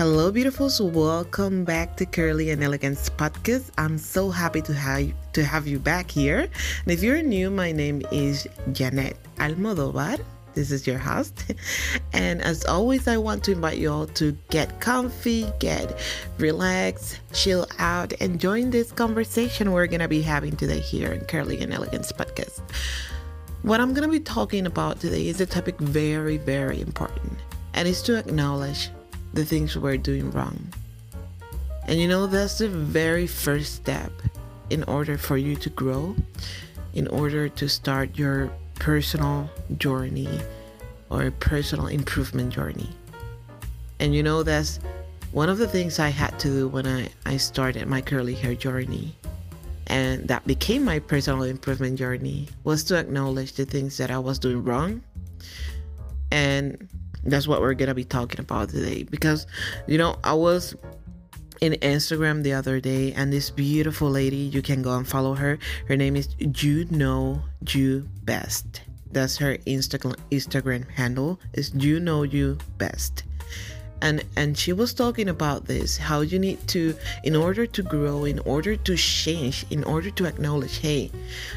Hello, beautifuls. Welcome back to Curly and Elegance podcast. I'm so happy to have to have you back here. And if you're new, my name is Janet Almodovar. This is your host. And as always, I want to invite you all to get comfy, get relaxed, chill out, and join this conversation we're going to be having today here in Curly and Elegance podcast. What I'm going to be talking about today is a topic very, very important, and it's to acknowledge the things we're doing wrong. And you know, that's the very first step in order for you to grow, in order to start your personal journey or personal improvement journey. And you know, that's one of the things I had to do when I, I started my curly hair journey. And that became my personal improvement journey was to acknowledge the things that I was doing wrong and that's what we're gonna be talking about today. Because you know i was in instagram the other day and this beautiful lady you can go and follow her. Her name is you know you best. That's her instagram instagram handle. Is you know you best. And and she was talking about this how you need to in order to grow in order to change in order to acknowledge hey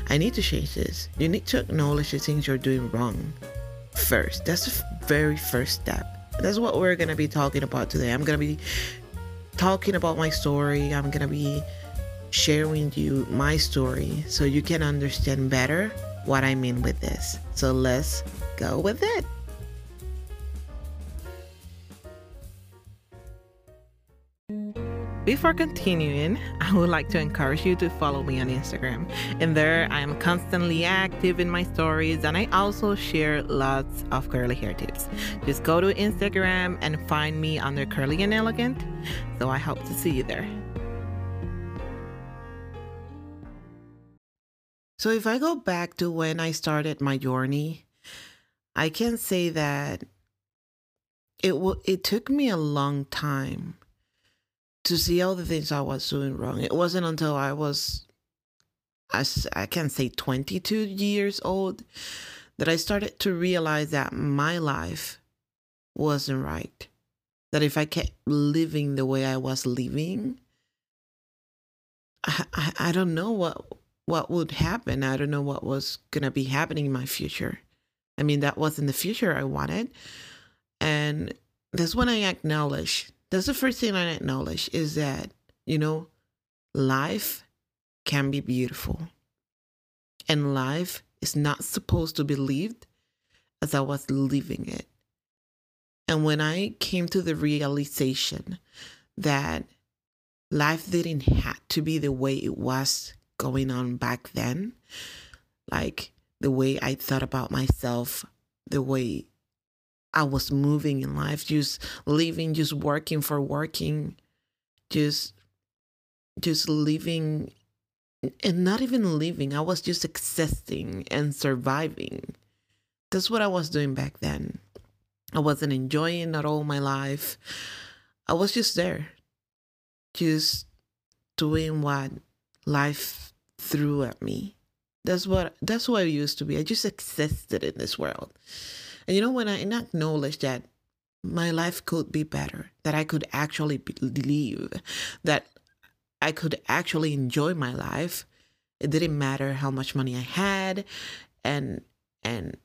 i need to change this. You need to acknowledge the things you're doing wrong first. That's the very first step. That's what we're going to be talking about today. I'm going to be talking about my story. I'm going to be sharing you my story so you can understand better what I mean with this. So let's go with it. Before continuing, I would like to encourage you to follow me on Instagram. In there, I am constantly active in my stories and I also share lots of curly hair tips. Just go to Instagram and find me under Curly and Elegant. So I hope to see you there. So if I go back to when I started my journey, I can say that it w- it took me a long time to see all the things I was doing wrong. It wasn't until I was, I, I can't say 22 years old, that I started to realize that my life wasn't right. That if I kept living the way I was living, I, I, I don't know what what would happen. I don't know what was gonna be happening in my future. I mean, that wasn't the future I wanted. And that's when I acknowledged that's the first thing I acknowledge is that, you know, life can be beautiful. And life is not supposed to be lived as I was living it. And when I came to the realization that life didn't have to be the way it was going on back then, like the way I thought about myself, the way I was moving in life, just living, just working for working, just just living and not even living. I was just existing and surviving. That's what I was doing back then. I wasn't enjoying at all my life. I was just there, just doing what life threw at me. That's what that's what I used to be. I just existed in this world. And you know, when I acknowledged that my life could be better, that I could actually believe, that I could actually enjoy my life, it didn't matter how much money I had, and and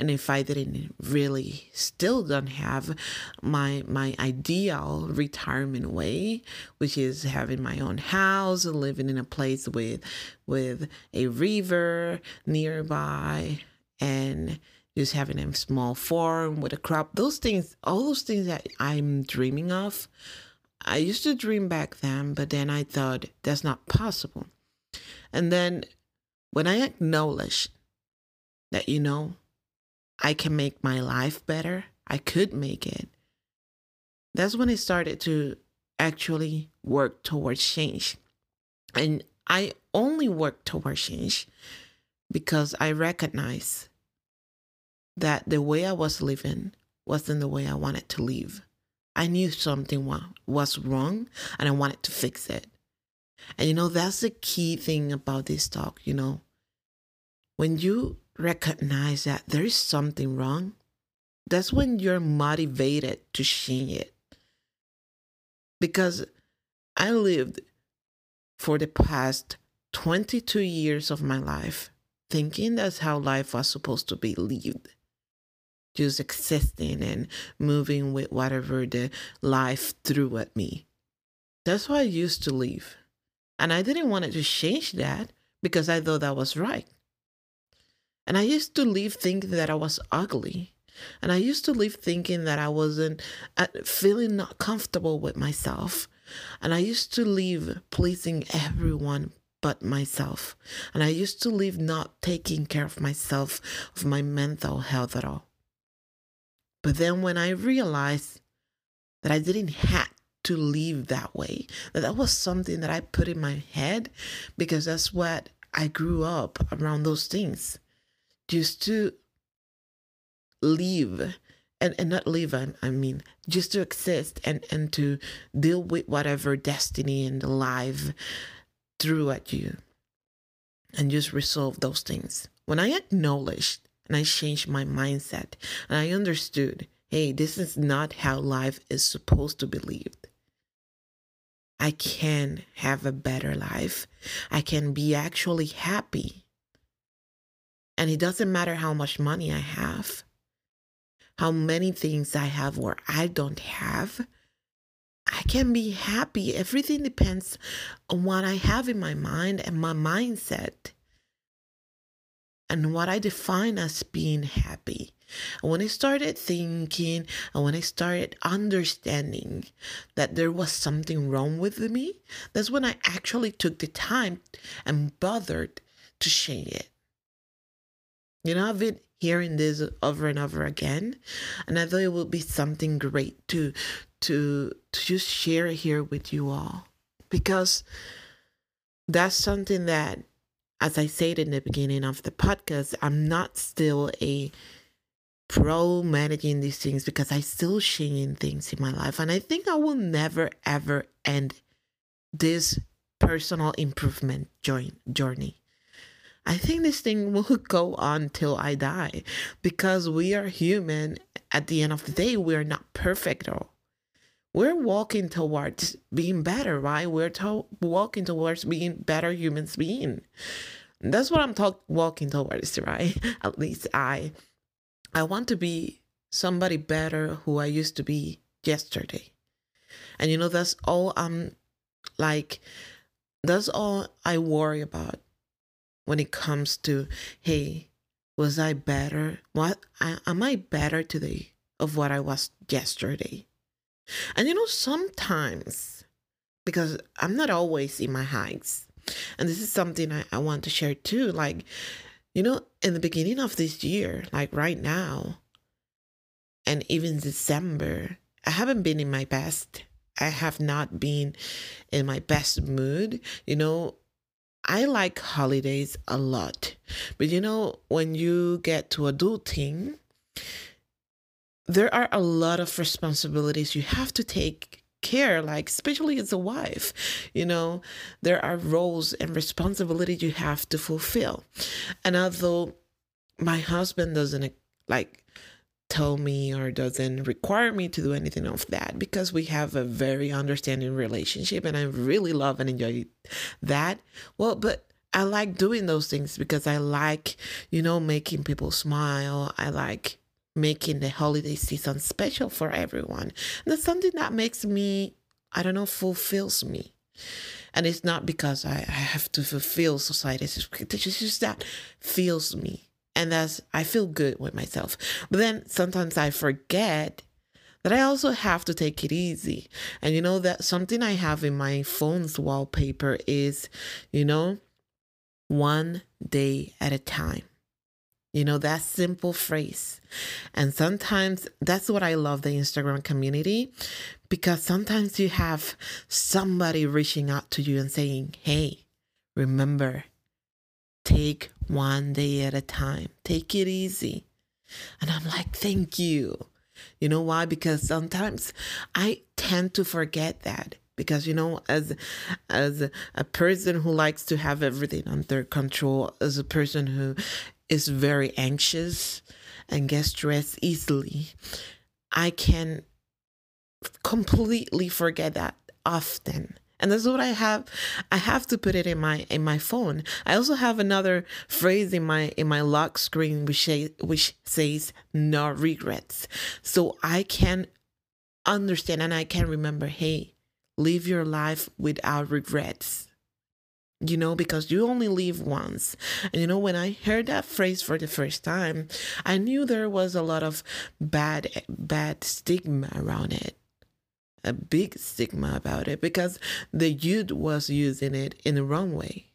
and if I didn't really still don't have my my ideal retirement way, which is having my own house, living in a place with with a river nearby, and just having a small farm with a crop, those things, all those things that I'm dreaming of, I used to dream back then, but then I thought that's not possible. And then when I acknowledged that, you know, I can make my life better, I could make it, that's when I started to actually work towards change. And I only work towards change because I recognize that the way I was living wasn't the way I wanted to live. I knew something was wrong and I wanted to fix it. And you know, that's the key thing about this talk, you know. When you recognize that there is something wrong, that's when you're motivated to change it. because I lived for the past 22 years of my life thinking that's how life was supposed to be lived. Just existing and moving with whatever the life threw at me. That's why I used to live. And I didn't want to change that because I thought that was right. And I used to live thinking that I was ugly. And I used to live thinking that I wasn't uh, feeling not comfortable with myself. And I used to live pleasing everyone but myself. And I used to live not taking care of myself, of my mental health at all. But then when I realized that I didn't have to live that way, that that was something that I put in my head because that's what I grew up around those things. Just to live and, and not live I, I mean just to exist and and to deal with whatever destiny and life threw at you and just resolve those things when i acknowledged and i changed my mindset and i understood hey this is not how life is supposed to be lived i can have a better life i can be actually happy and it doesn't matter how much money i have how many things I have or I don't have. I can be happy. Everything depends on what I have in my mind and my mindset and what I define as being happy. When I started thinking and when I started understanding that there was something wrong with me, that's when I actually took the time and bothered to change it. You know, I've been hearing this over and over again and i thought it would be something great to to to just share here with you all because that's something that as i said in the beginning of the podcast i'm not still a pro managing these things because i still changing things in my life and i think i will never ever end this personal improvement journey I think this thing will go on till I die because we are human. At the end of the day, we're not perfect at all. We're walking towards being better, right? We're to- walking towards being better humans being. That's what I'm talking walking towards, right? At least I I want to be somebody better who I used to be yesterday. And you know that's all I'm like that's all I worry about when it comes to, hey, was I better? What am I better today of what I was yesterday? And you know, sometimes because I'm not always in my heights, and this is something I, I want to share too. Like, you know, in the beginning of this year, like right now, and even December, I haven't been in my best. I have not been in my best mood. You know, I like holidays a lot. But you know, when you get to adulting, there are a lot of responsibilities you have to take care like especially as a wife you know there are roles and responsibilities you have to fulfill and although my husband doesn't like tell me or doesn't require me to do anything of that because we have a very understanding relationship and I really love and enjoy that. Well, but I like doing those things because I like, you know, making people smile. I like making the holiday season special for everyone. And that's something that makes me, I don't know, fulfills me. And it's not because I, I have to fulfill society. It's just, it's just that feels me and that's I feel good with myself. But then sometimes I forget that I also have to take it easy. And you know that something I have in my phone's wallpaper is, you know, one day at a time. You know, that simple phrase. And sometimes that's what I love the Instagram community because sometimes you have somebody reaching out to you and saying, Hey, remember, Take one day at a time. Take it easy. And I'm like, thank you. You know why? Because sometimes I tend to forget that because you know as as a person who likes to have everything under control as a person who is very anxious and gets stressed easily i can completely forget that often. And that's what i have i have to put it in my in my phone. I also have another phrase in my in my lock screen which say, which says no regrets. So i can understand and i can remember hey live your life without regrets you know because you only live once. And you know when i heard that phrase for the first time i knew there was a lot of bad bad stigma around it. A big stigma about it because the youth was using it in the wrong way.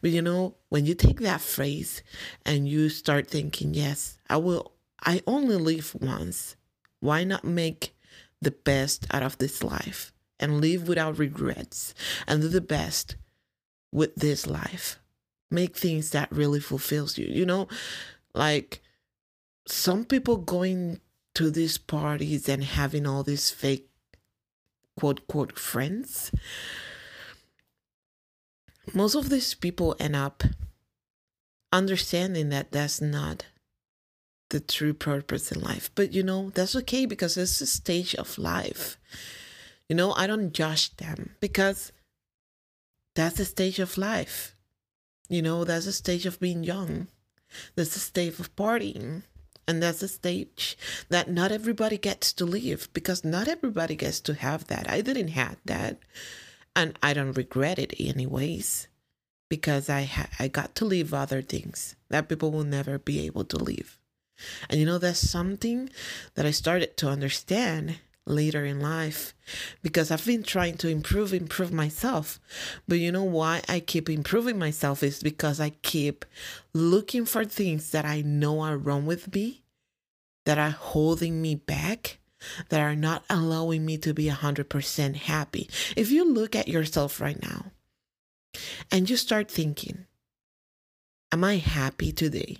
But you know when you take that phrase and you start thinking yes i will i only live once. Why not make the best out of this life and live without regrets and do the best with this life. Make things that really fulfills you. You know, like some people going to these parties and having all these fake quote quote friends. Most of these people end up understanding that that's not the true purpose in life. But you know, that's okay because it's a stage of life. You know, I don't judge them because that's a stage of life. You know, that's a stage of being young. That's a stage of partying. And that's a stage that not everybody gets to live because not everybody gets to have that. I didn't have that. And I don't regret it anyways because I ha- I got to live other things that people will never be able to live. And you know, that's something that I started to understand later in life because I've been trying to improve, improve myself. But you know why I keep improving myself is because I keep looking for things that I know are wrong with me, that are holding me back, that are not allowing me to be 100% happy. If you look at yourself right now and you start thinking, Am I happy today?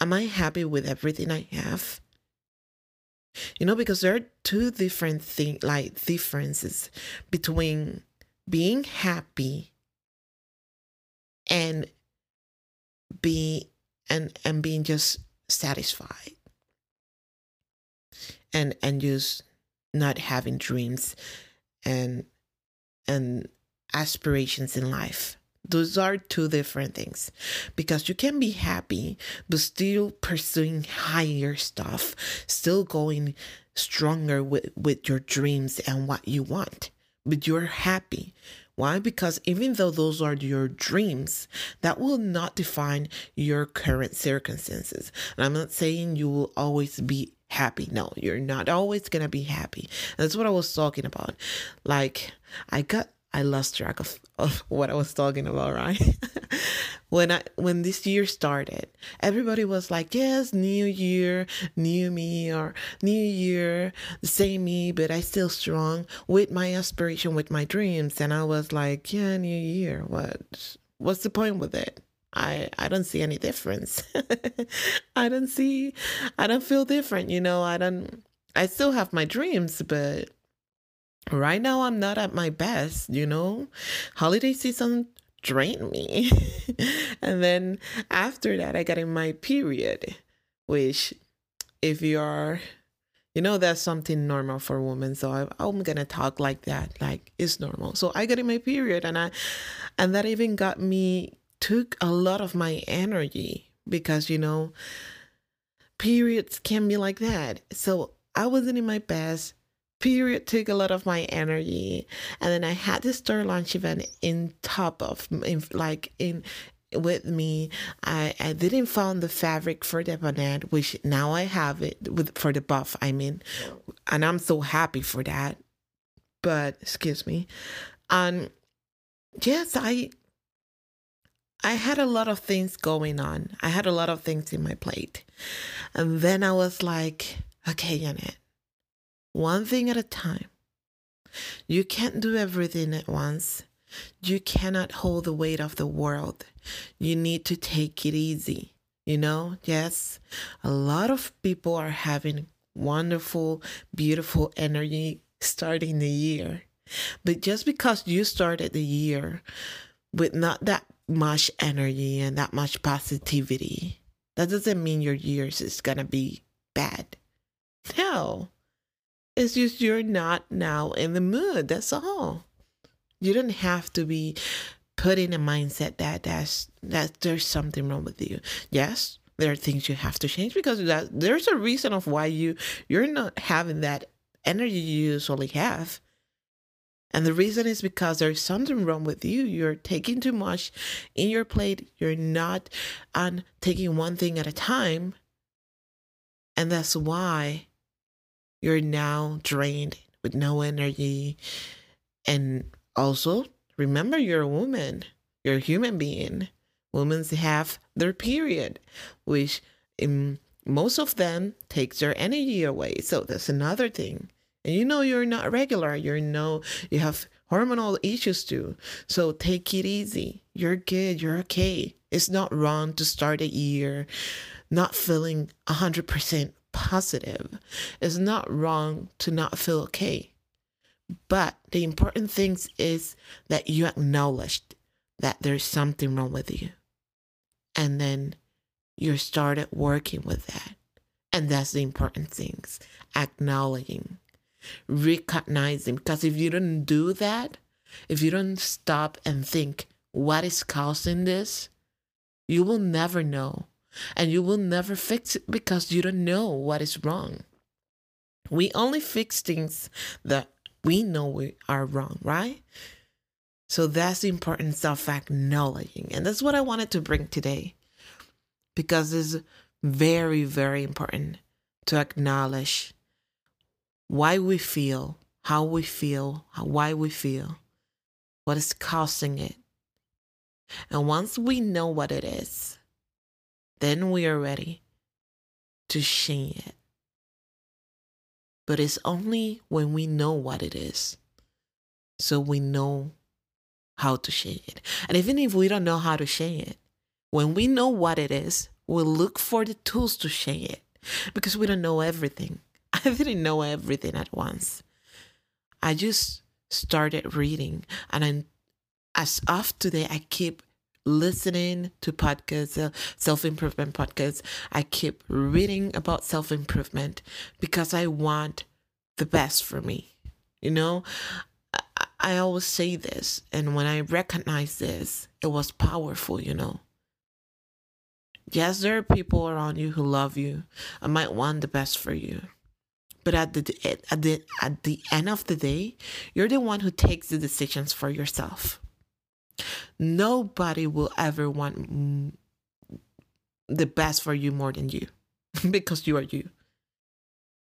Am I happy with everything I have? You know, because there are two different thing like differences between being happy and be and and being just satisfied. And and just not having dreams and and aspirations in life those are two different things. Because you can be happy but still pursuing higher stuff still going stronger with, with your dreams and what you want. But you're happy. Why? Because even though those are your dreams that will not define your current circumstances. And i'm not saying you will always be happy. No you're not always gonna be happy. That's what i was talking about. Like i got I lost track of, of what I was talking about, right? when I when this year started, everybody was like, "Yes, new year, new me," or "New year, the same me, but I still strong with my aspiration, with my dreams." And I was like, "Yeah, new year. What? What's the point with it?" I, I don't see any difference. I don't see, I don't feel different. You know, I don't, I still have my dreams, but right now I'm not at my best, you know. Holiday season drained me. and then after that I got in my period, which if you are you know that's something normal for women so I, i'm gonna talk like that like it's normal so i got in my period and i and that even got me took a lot of my energy because you know periods can be like that so i wasn't in my best period took a lot of my energy and then i had this store launch event in top of in, like in with me i i didn't found the fabric for the bonnet which now i have it with for the buff i mean and i'm so happy for that but excuse me and yes i I had a lot of things going on. I had a lot of things in my plate. And then I was like, okay, Janet, one thing at a time. You can't do everything at once. You cannot hold the weight of the world. You need to take it easy. You know, yes, a lot of people are having wonderful, beautiful energy starting the year. But just because you started the year with not that much energy and that much positivity, that doesn't mean your years is going to be bad. No. It's just you're not now in the mood. That's all. You don't have to be put in a mindset that that's that there's something wrong with you. Yes, there are things you have to change because that there's a reason of why you you're not having that energy you usually have. And the reason is because there's something wrong with you. You're taking too much in your plate. You're not on taking one thing at a time. And that's why you're now drained with no energy. And also, remember you're a woman, you're a human being. Women have their period, which in most of them takes their energy away. So that's another thing. And you know you're not regular. You know you have hormonal issues too. So take it easy. You're good. You're okay. It's not wrong to start a year not feeling 100% positive. It's not wrong to not feel okay. But the important thing is that you acknowledge that there's something wrong with you. And then you started working with that. And that's the important things. Acknowledging, recognizing. Because if you don't do that, if you don't stop and think, what is causing this? You will never know and you will never fix it because you don't know what is wrong. We only fix things that we know we are wrong, right? So that's the importance of acknowledging. And that's what I wanted to bring today because it's very, very important to acknowledge why we feel, how we feel, why we feel, what is causing it. And once we know what it is, then we are ready to change it. But it's only when we know what it is. So we know how to change it. And even if we don't know how to change it, when we know what it is, we'll look for the tools to change it because we don't know everything. I didn't know everything at once. I just started reading and I, as of today, I keep listening to podcasts, uh, self improvement podcasts. I keep reading about self improvement because I want the best for me. You know, I, I always say this, and when I recognize this, it was powerful, you know. Yes, there are people around you who love you and might want the best for you. But at the at the at the end of the day, you're the one who takes the decisions for yourself. Nobody will ever want the best for you more than you because you are you.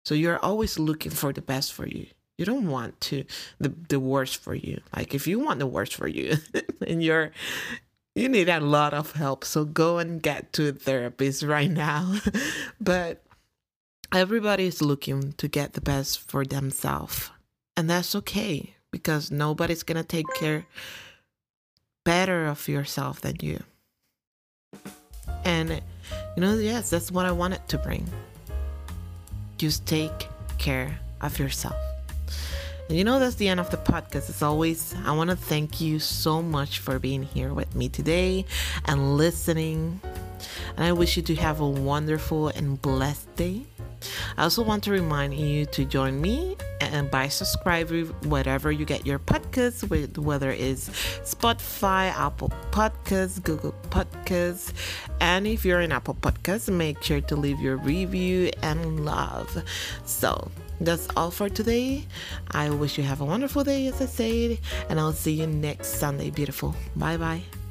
So you're always looking for the best for you. You don't want to the the worst for you. Like if you want the worst for you, and you're you need a lot of help. So go and get to a therapist right now. but everybody is looking to get the best for themselves. And that's okay because nobody's going to take care better of yourself than you. And, you know, yes, that's what I wanted to bring. Just take care of yourself. And you know, that's the end of the podcast. As always, I want to thank you so much for being here with me today and listening. And I wish you to have a wonderful and blessed day. I also want to remind you to join me and by subscribing whatever you get your podcasts with whether it's Spotify, Apple Podcasts, Google Podcasts, and if you're in Apple Podcasts, make sure to leave your review and love. So that's all for today. I wish you have a wonderful day, as I said, and I'll see you next Sunday. Beautiful. Bye bye.